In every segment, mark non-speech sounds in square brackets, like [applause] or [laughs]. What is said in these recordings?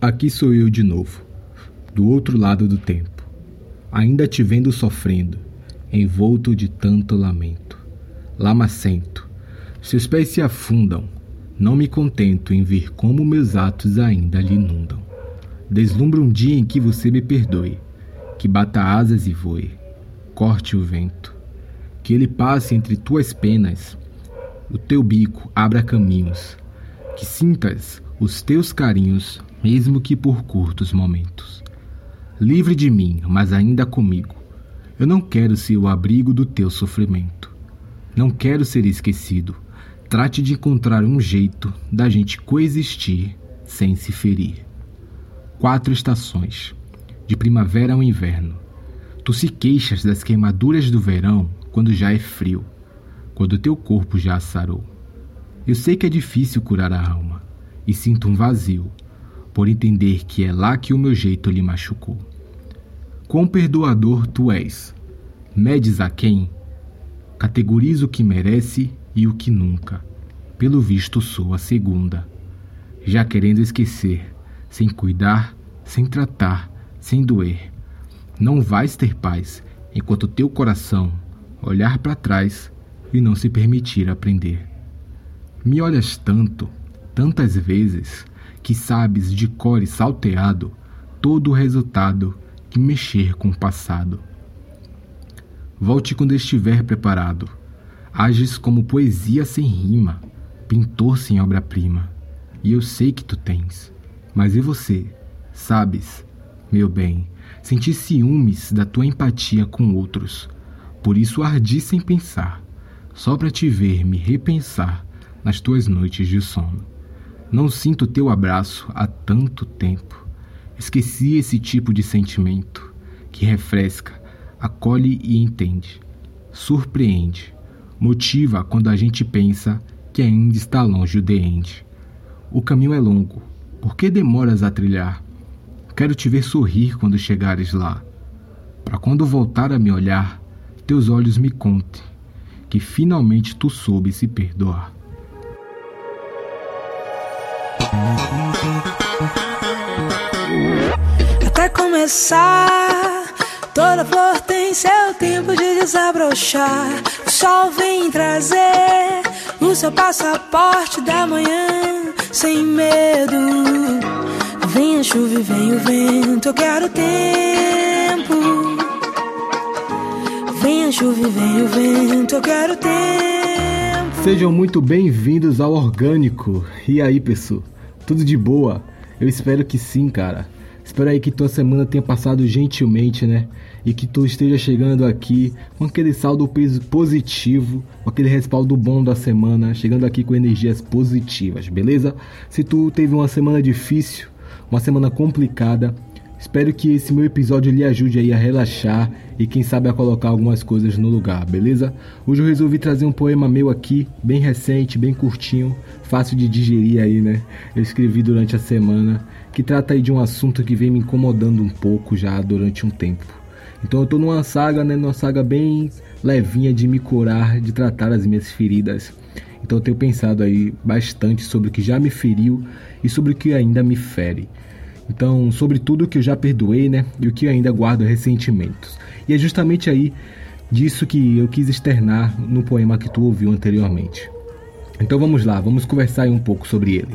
Aqui sou eu de novo, do outro lado do tempo, ainda te vendo sofrendo, envolto de tanto lamento. Lamacento, seus pés se afundam, não me contento em ver como meus atos ainda lhe inundam. Deslumbra um dia em que você me perdoe, que bata asas e voe, corte o vento, que ele passe entre tuas penas, o teu bico abra caminhos, que sintas os teus carinhos mesmo que por curtos momentos. Livre de mim, mas ainda comigo. Eu não quero ser o abrigo do teu sofrimento. Não quero ser esquecido. Trate de encontrar um jeito da gente coexistir sem se ferir. Quatro estações, de primavera ao inverno. Tu se queixas das queimaduras do verão quando já é frio, quando teu corpo já assarou. Eu sei que é difícil curar a alma e sinto um vazio por entender que é lá que o meu jeito lhe machucou. Quão perdoador tu és! Medes a quem? Categoriza o que merece e o que nunca. Pelo visto sou a segunda. Já querendo esquecer, sem cuidar, sem tratar, sem doer. Não vais ter paz enquanto teu coração olhar para trás e não se permitir aprender. Me olhas tanto, tantas vezes, que sabes de core salteado todo o resultado que mexer com o passado. Volte quando estiver preparado. Ages como poesia sem rima, pintor sem obra-prima. E eu sei que tu tens. Mas e você? Sabes, meu bem, senti ciúmes da tua empatia com outros. Por isso ardi sem pensar, só para te ver me repensar nas tuas noites de sono. Não sinto teu abraço há tanto tempo. Esqueci esse tipo de sentimento que refresca, acolhe e entende, surpreende, motiva quando a gente pensa que ainda está longe o the end. O caminho é longo, por que demoras a trilhar? Quero te ver sorrir quando chegares lá, para quando voltar a me olhar, teus olhos me contem que finalmente tu soube se perdoar. Até começar, toda flor tem seu tempo de desabrochar. O sol vem trazer o seu passaporte da manhã, sem medo. Vem a chuva e vem o vento, eu quero tempo. Vem a chuva e vem o vento, eu quero tempo. Sejam muito bem-vindos ao Orgânico. E aí, pessoal? Tudo de boa? Eu espero que sim, cara. Espero aí que tua semana tenha passado gentilmente, né? E que tu esteja chegando aqui com aquele saldo positivo, com aquele respaldo bom da semana, chegando aqui com energias positivas, beleza? Se tu teve uma semana difícil, uma semana complicada, Espero que esse meu episódio lhe ajude aí a relaxar e quem sabe a colocar algumas coisas no lugar, beleza? Hoje eu resolvi trazer um poema meu aqui, bem recente, bem curtinho, fácil de digerir aí, né? Eu escrevi durante a semana, que trata aí de um assunto que vem me incomodando um pouco já durante um tempo. Então eu tô numa saga, né, numa saga bem levinha de me curar, de tratar as minhas feridas. Então eu tenho pensado aí bastante sobre o que já me feriu e sobre o que ainda me fere. Então, sobre tudo que eu já perdoei, né? E o que ainda guardo ressentimentos. E é justamente aí disso que eu quis externar no poema que tu ouviu anteriormente. Então vamos lá, vamos conversar um pouco sobre ele.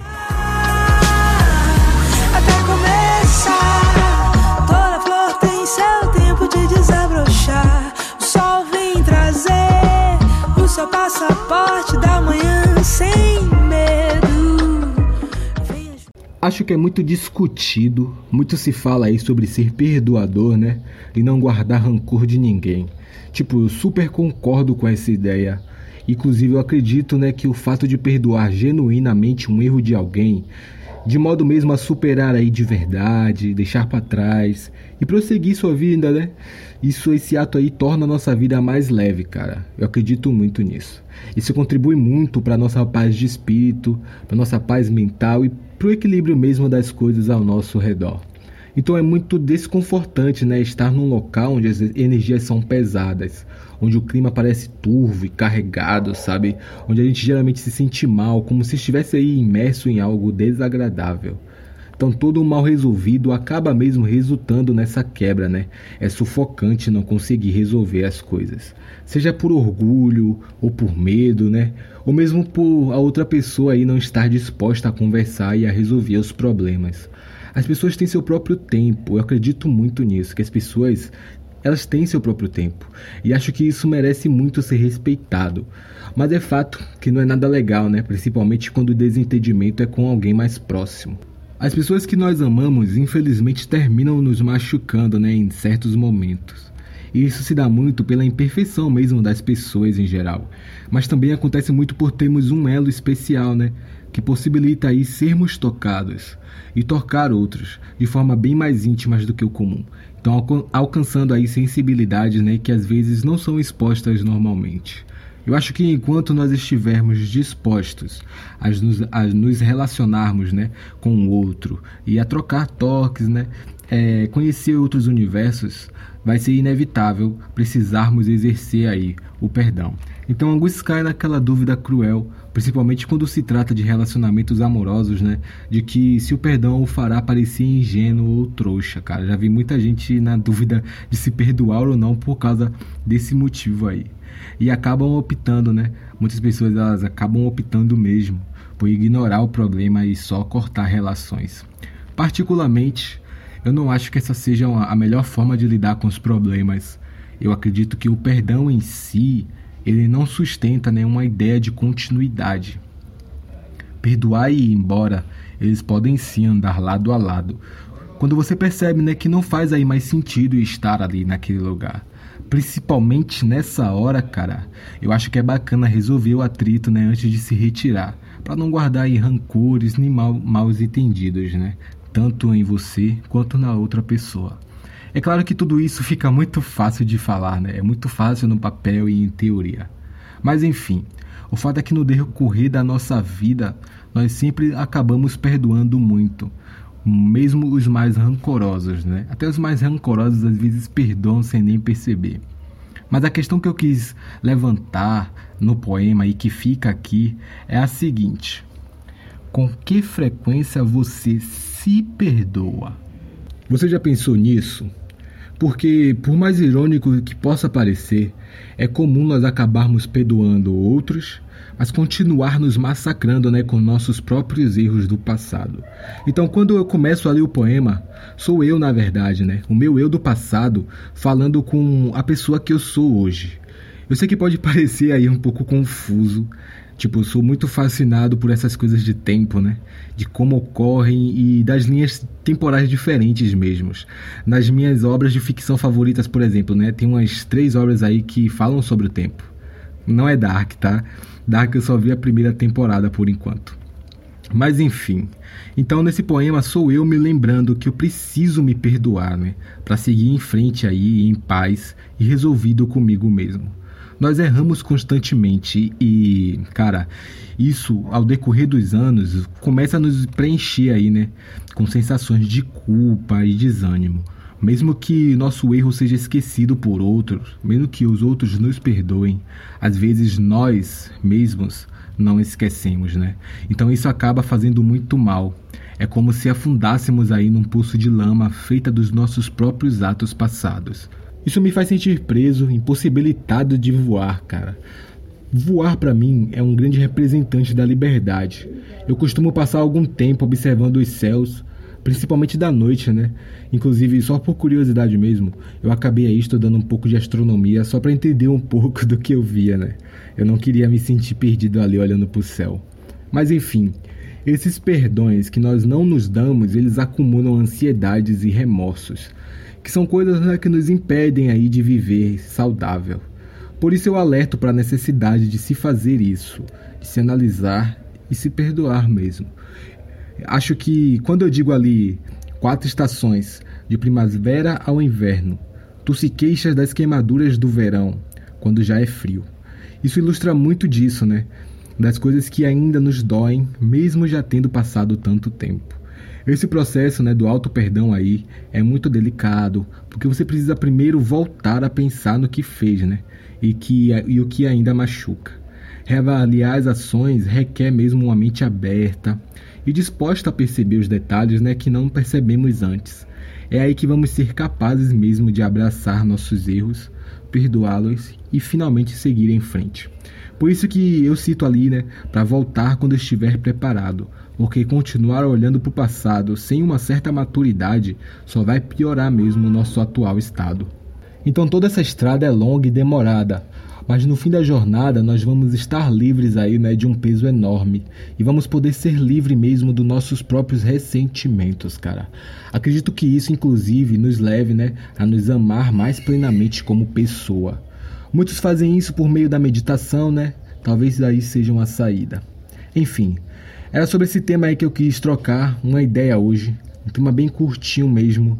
Até toda flor tem seu tempo de desabrochar. O sol vem trazer o seu passaporte da manhã Acho que é muito discutido, muito se fala aí sobre ser perdoador, né? E não guardar rancor de ninguém. Tipo, eu super concordo com essa ideia. Inclusive, eu acredito, né, que o fato de perdoar genuinamente um erro de alguém, de modo mesmo a superar aí de verdade, deixar para trás e prosseguir sua vida, né? Isso, esse ato aí torna a nossa vida mais leve, cara. Eu acredito muito nisso. Isso contribui muito para nossa paz de espírito, para nossa paz mental e para o equilíbrio mesmo das coisas ao nosso redor. Então é muito desconfortante né, estar num local onde as energias são pesadas, onde o clima parece turvo e carregado, sabe? Onde a gente geralmente se sente mal, como se estivesse aí imerso em algo desagradável. Então todo o mal resolvido acaba mesmo resultando nessa quebra, né? É sufocante não conseguir resolver as coisas. Seja por orgulho ou por medo, né? Ou mesmo por a outra pessoa aí não estar disposta a conversar e a resolver os problemas. As pessoas têm seu próprio tempo. Eu acredito muito nisso, que as pessoas elas têm seu próprio tempo. E acho que isso merece muito ser respeitado. Mas é fato que não é nada legal, né? Principalmente quando o desentendimento é com alguém mais próximo. As pessoas que nós amamos, infelizmente, terminam nos machucando, né, em certos momentos. E isso se dá muito pela imperfeição mesmo das pessoas em geral. Mas também acontece muito por termos um elo especial, né? Que possibilita aí sermos tocados e tocar outros de forma bem mais íntima do que o comum. Então, alcançando aí sensibilidades né, que às vezes não são expostas normalmente. Eu acho que enquanto nós estivermos dispostos a nos, a nos relacionarmos né, com o outro e a trocar toques, né, é, conhecer outros universos, vai ser inevitável precisarmos exercer aí o perdão. Então Angus cai naquela dúvida cruel, principalmente quando se trata de relacionamentos amorosos, né? De que se o perdão o fará parecer ingênuo ou trouxa, cara. Já vi muita gente na dúvida de se perdoar ou não por causa desse motivo aí. E acabam optando, né? Muitas pessoas elas acabam optando mesmo por ignorar o problema e só cortar relações. Particularmente, eu não acho que essa seja a melhor forma de lidar com os problemas. Eu acredito que o perdão em si, ele não sustenta nenhuma ideia de continuidade. Perdoar e ir embora, eles podem sim andar lado a lado. Quando você percebe né, que não faz aí mais sentido estar ali naquele lugar. Principalmente nessa hora, cara, eu acho que é bacana resolver o atrito né, antes de se retirar, para não guardar aí rancores nem mal, mal entendidos, né? tanto em você quanto na outra pessoa. É claro que tudo isso fica muito fácil de falar, né? É muito fácil no papel e em teoria. Mas enfim, o fato é que no decorrer da nossa vida, nós sempre acabamos perdoando muito, mesmo os mais rancorosos, né? Até os mais rancorosos às vezes perdoam sem nem perceber. Mas a questão que eu quis levantar no poema e que fica aqui é a seguinte: com que frequência você se perdoa? Você já pensou nisso? Porque, por mais irônico que possa parecer, é comum nós acabarmos perdoando outros, mas continuar nos massacrando né, com nossos próprios erros do passado. Então, quando eu começo a ler o poema, sou eu, na verdade, né, o meu eu do passado, falando com a pessoa que eu sou hoje. Eu sei que pode [laughs] parecer aí um pouco confuso, Tipo, eu sou muito fascinado por essas coisas de tempo, né? De como ocorrem e das linhas temporais diferentes mesmos. Nas minhas obras de ficção favoritas, por exemplo, né? Tem umas três obras aí que falam sobre o tempo. Não é Dark, tá? Dark eu só vi a primeira temporada por enquanto. Mas enfim. Então nesse poema sou eu me lembrando que eu preciso me perdoar, né? Para seguir em frente aí em paz e resolvido comigo mesmo. Nós erramos constantemente e, cara, isso ao decorrer dos anos começa a nos preencher aí, né, com sensações de culpa e desânimo. Mesmo que nosso erro seja esquecido por outros, mesmo que os outros nos perdoem, às vezes nós mesmos não esquecemos, né? Então isso acaba fazendo muito mal. É como se afundássemos aí num poço de lama feita dos nossos próprios atos passados. Isso me faz sentir preso, impossibilitado de voar, cara. Voar para mim é um grande representante da liberdade. Eu costumo passar algum tempo observando os céus, principalmente da noite, né? Inclusive, só por curiosidade mesmo, eu acabei aí estudando um pouco de astronomia só para entender um pouco [laughs] do que eu via, né? Eu não queria me sentir perdido ali olhando para o céu. Mas enfim, esses perdões que nós não nos damos, eles acumulam ansiedades e remorsos que são coisas né, que nos impedem aí de viver saudável. Por isso eu alerto para a necessidade de se fazer isso, de se analisar e se perdoar mesmo. Acho que quando eu digo ali quatro estações, de primavera ao inverno, tu se queixas das queimaduras do verão, quando já é frio. Isso ilustra muito disso, né? Das coisas que ainda nos doem, mesmo já tendo passado tanto tempo. Esse processo né, do auto perdão aí é muito delicado, porque você precisa primeiro voltar a pensar no que fez né, e, que, e o que ainda machuca. Reavaliar as ações requer mesmo uma mente aberta e disposta a perceber os detalhes né, que não percebemos antes. É aí que vamos ser capazes mesmo de abraçar nossos erros, perdoá-los e finalmente seguir em frente. Por isso que eu cito ali, né, para voltar quando estiver preparado, porque continuar olhando para o passado sem uma certa maturidade só vai piorar mesmo o nosso atual estado. Então toda essa estrada é longa e demorada, mas no fim da jornada nós vamos estar livres aí, né, de um peso enorme e vamos poder ser livre mesmo dos nossos próprios ressentimentos, cara. Acredito que isso inclusive nos leve, né, a nos amar mais plenamente como pessoa. Muitos fazem isso por meio da meditação, né? Talvez daí seja uma saída. Enfim, era sobre esse tema aí que eu quis trocar uma ideia hoje, um tema bem curtinho mesmo.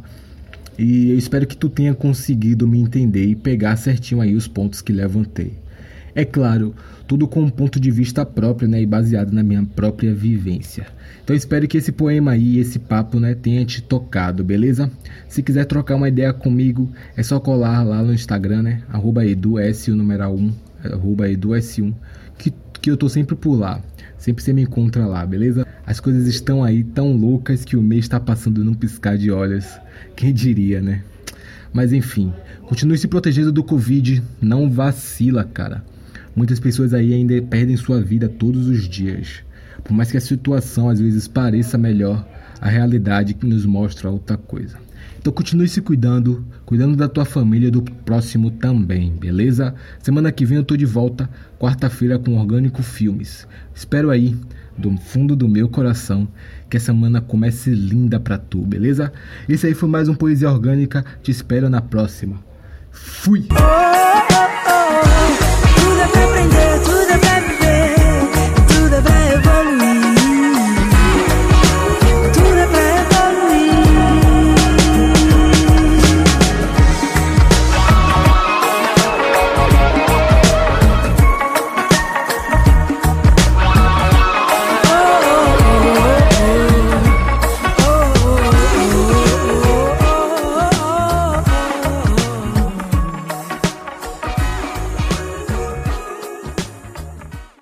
E eu espero que tu tenha conseguido me entender e pegar certinho aí os pontos que levantei. É claro, tudo com um ponto de vista próprio, né, e baseado na minha própria vivência. Então espero que esse poema aí, esse papo, né, tenha te tocado, beleza? Se quiser trocar uma ideia comigo, é só colar lá no Instagram, né, arroba edus, o numeral 1, arroba edus1, que, que eu tô sempre por lá. Sempre você me encontra lá, beleza? As coisas estão aí tão loucas que o mês está passando num piscar de olhos. Quem diria, né? Mas enfim, continue se protegendo do Covid, não vacila, cara. Muitas pessoas aí ainda perdem sua vida todos os dias. Por mais que a situação às vezes pareça melhor, a realidade que nos mostra outra coisa. Então continue se cuidando, cuidando da tua família e do próximo também, beleza? Semana que vem eu tô de volta, quarta-feira com Orgânico Filmes. Espero aí, do fundo do meu coração, que essa semana comece linda pra tu, beleza? Esse aí foi mais um Poesia Orgânica, te espero na próxima. Fui! Oh, oh, oh.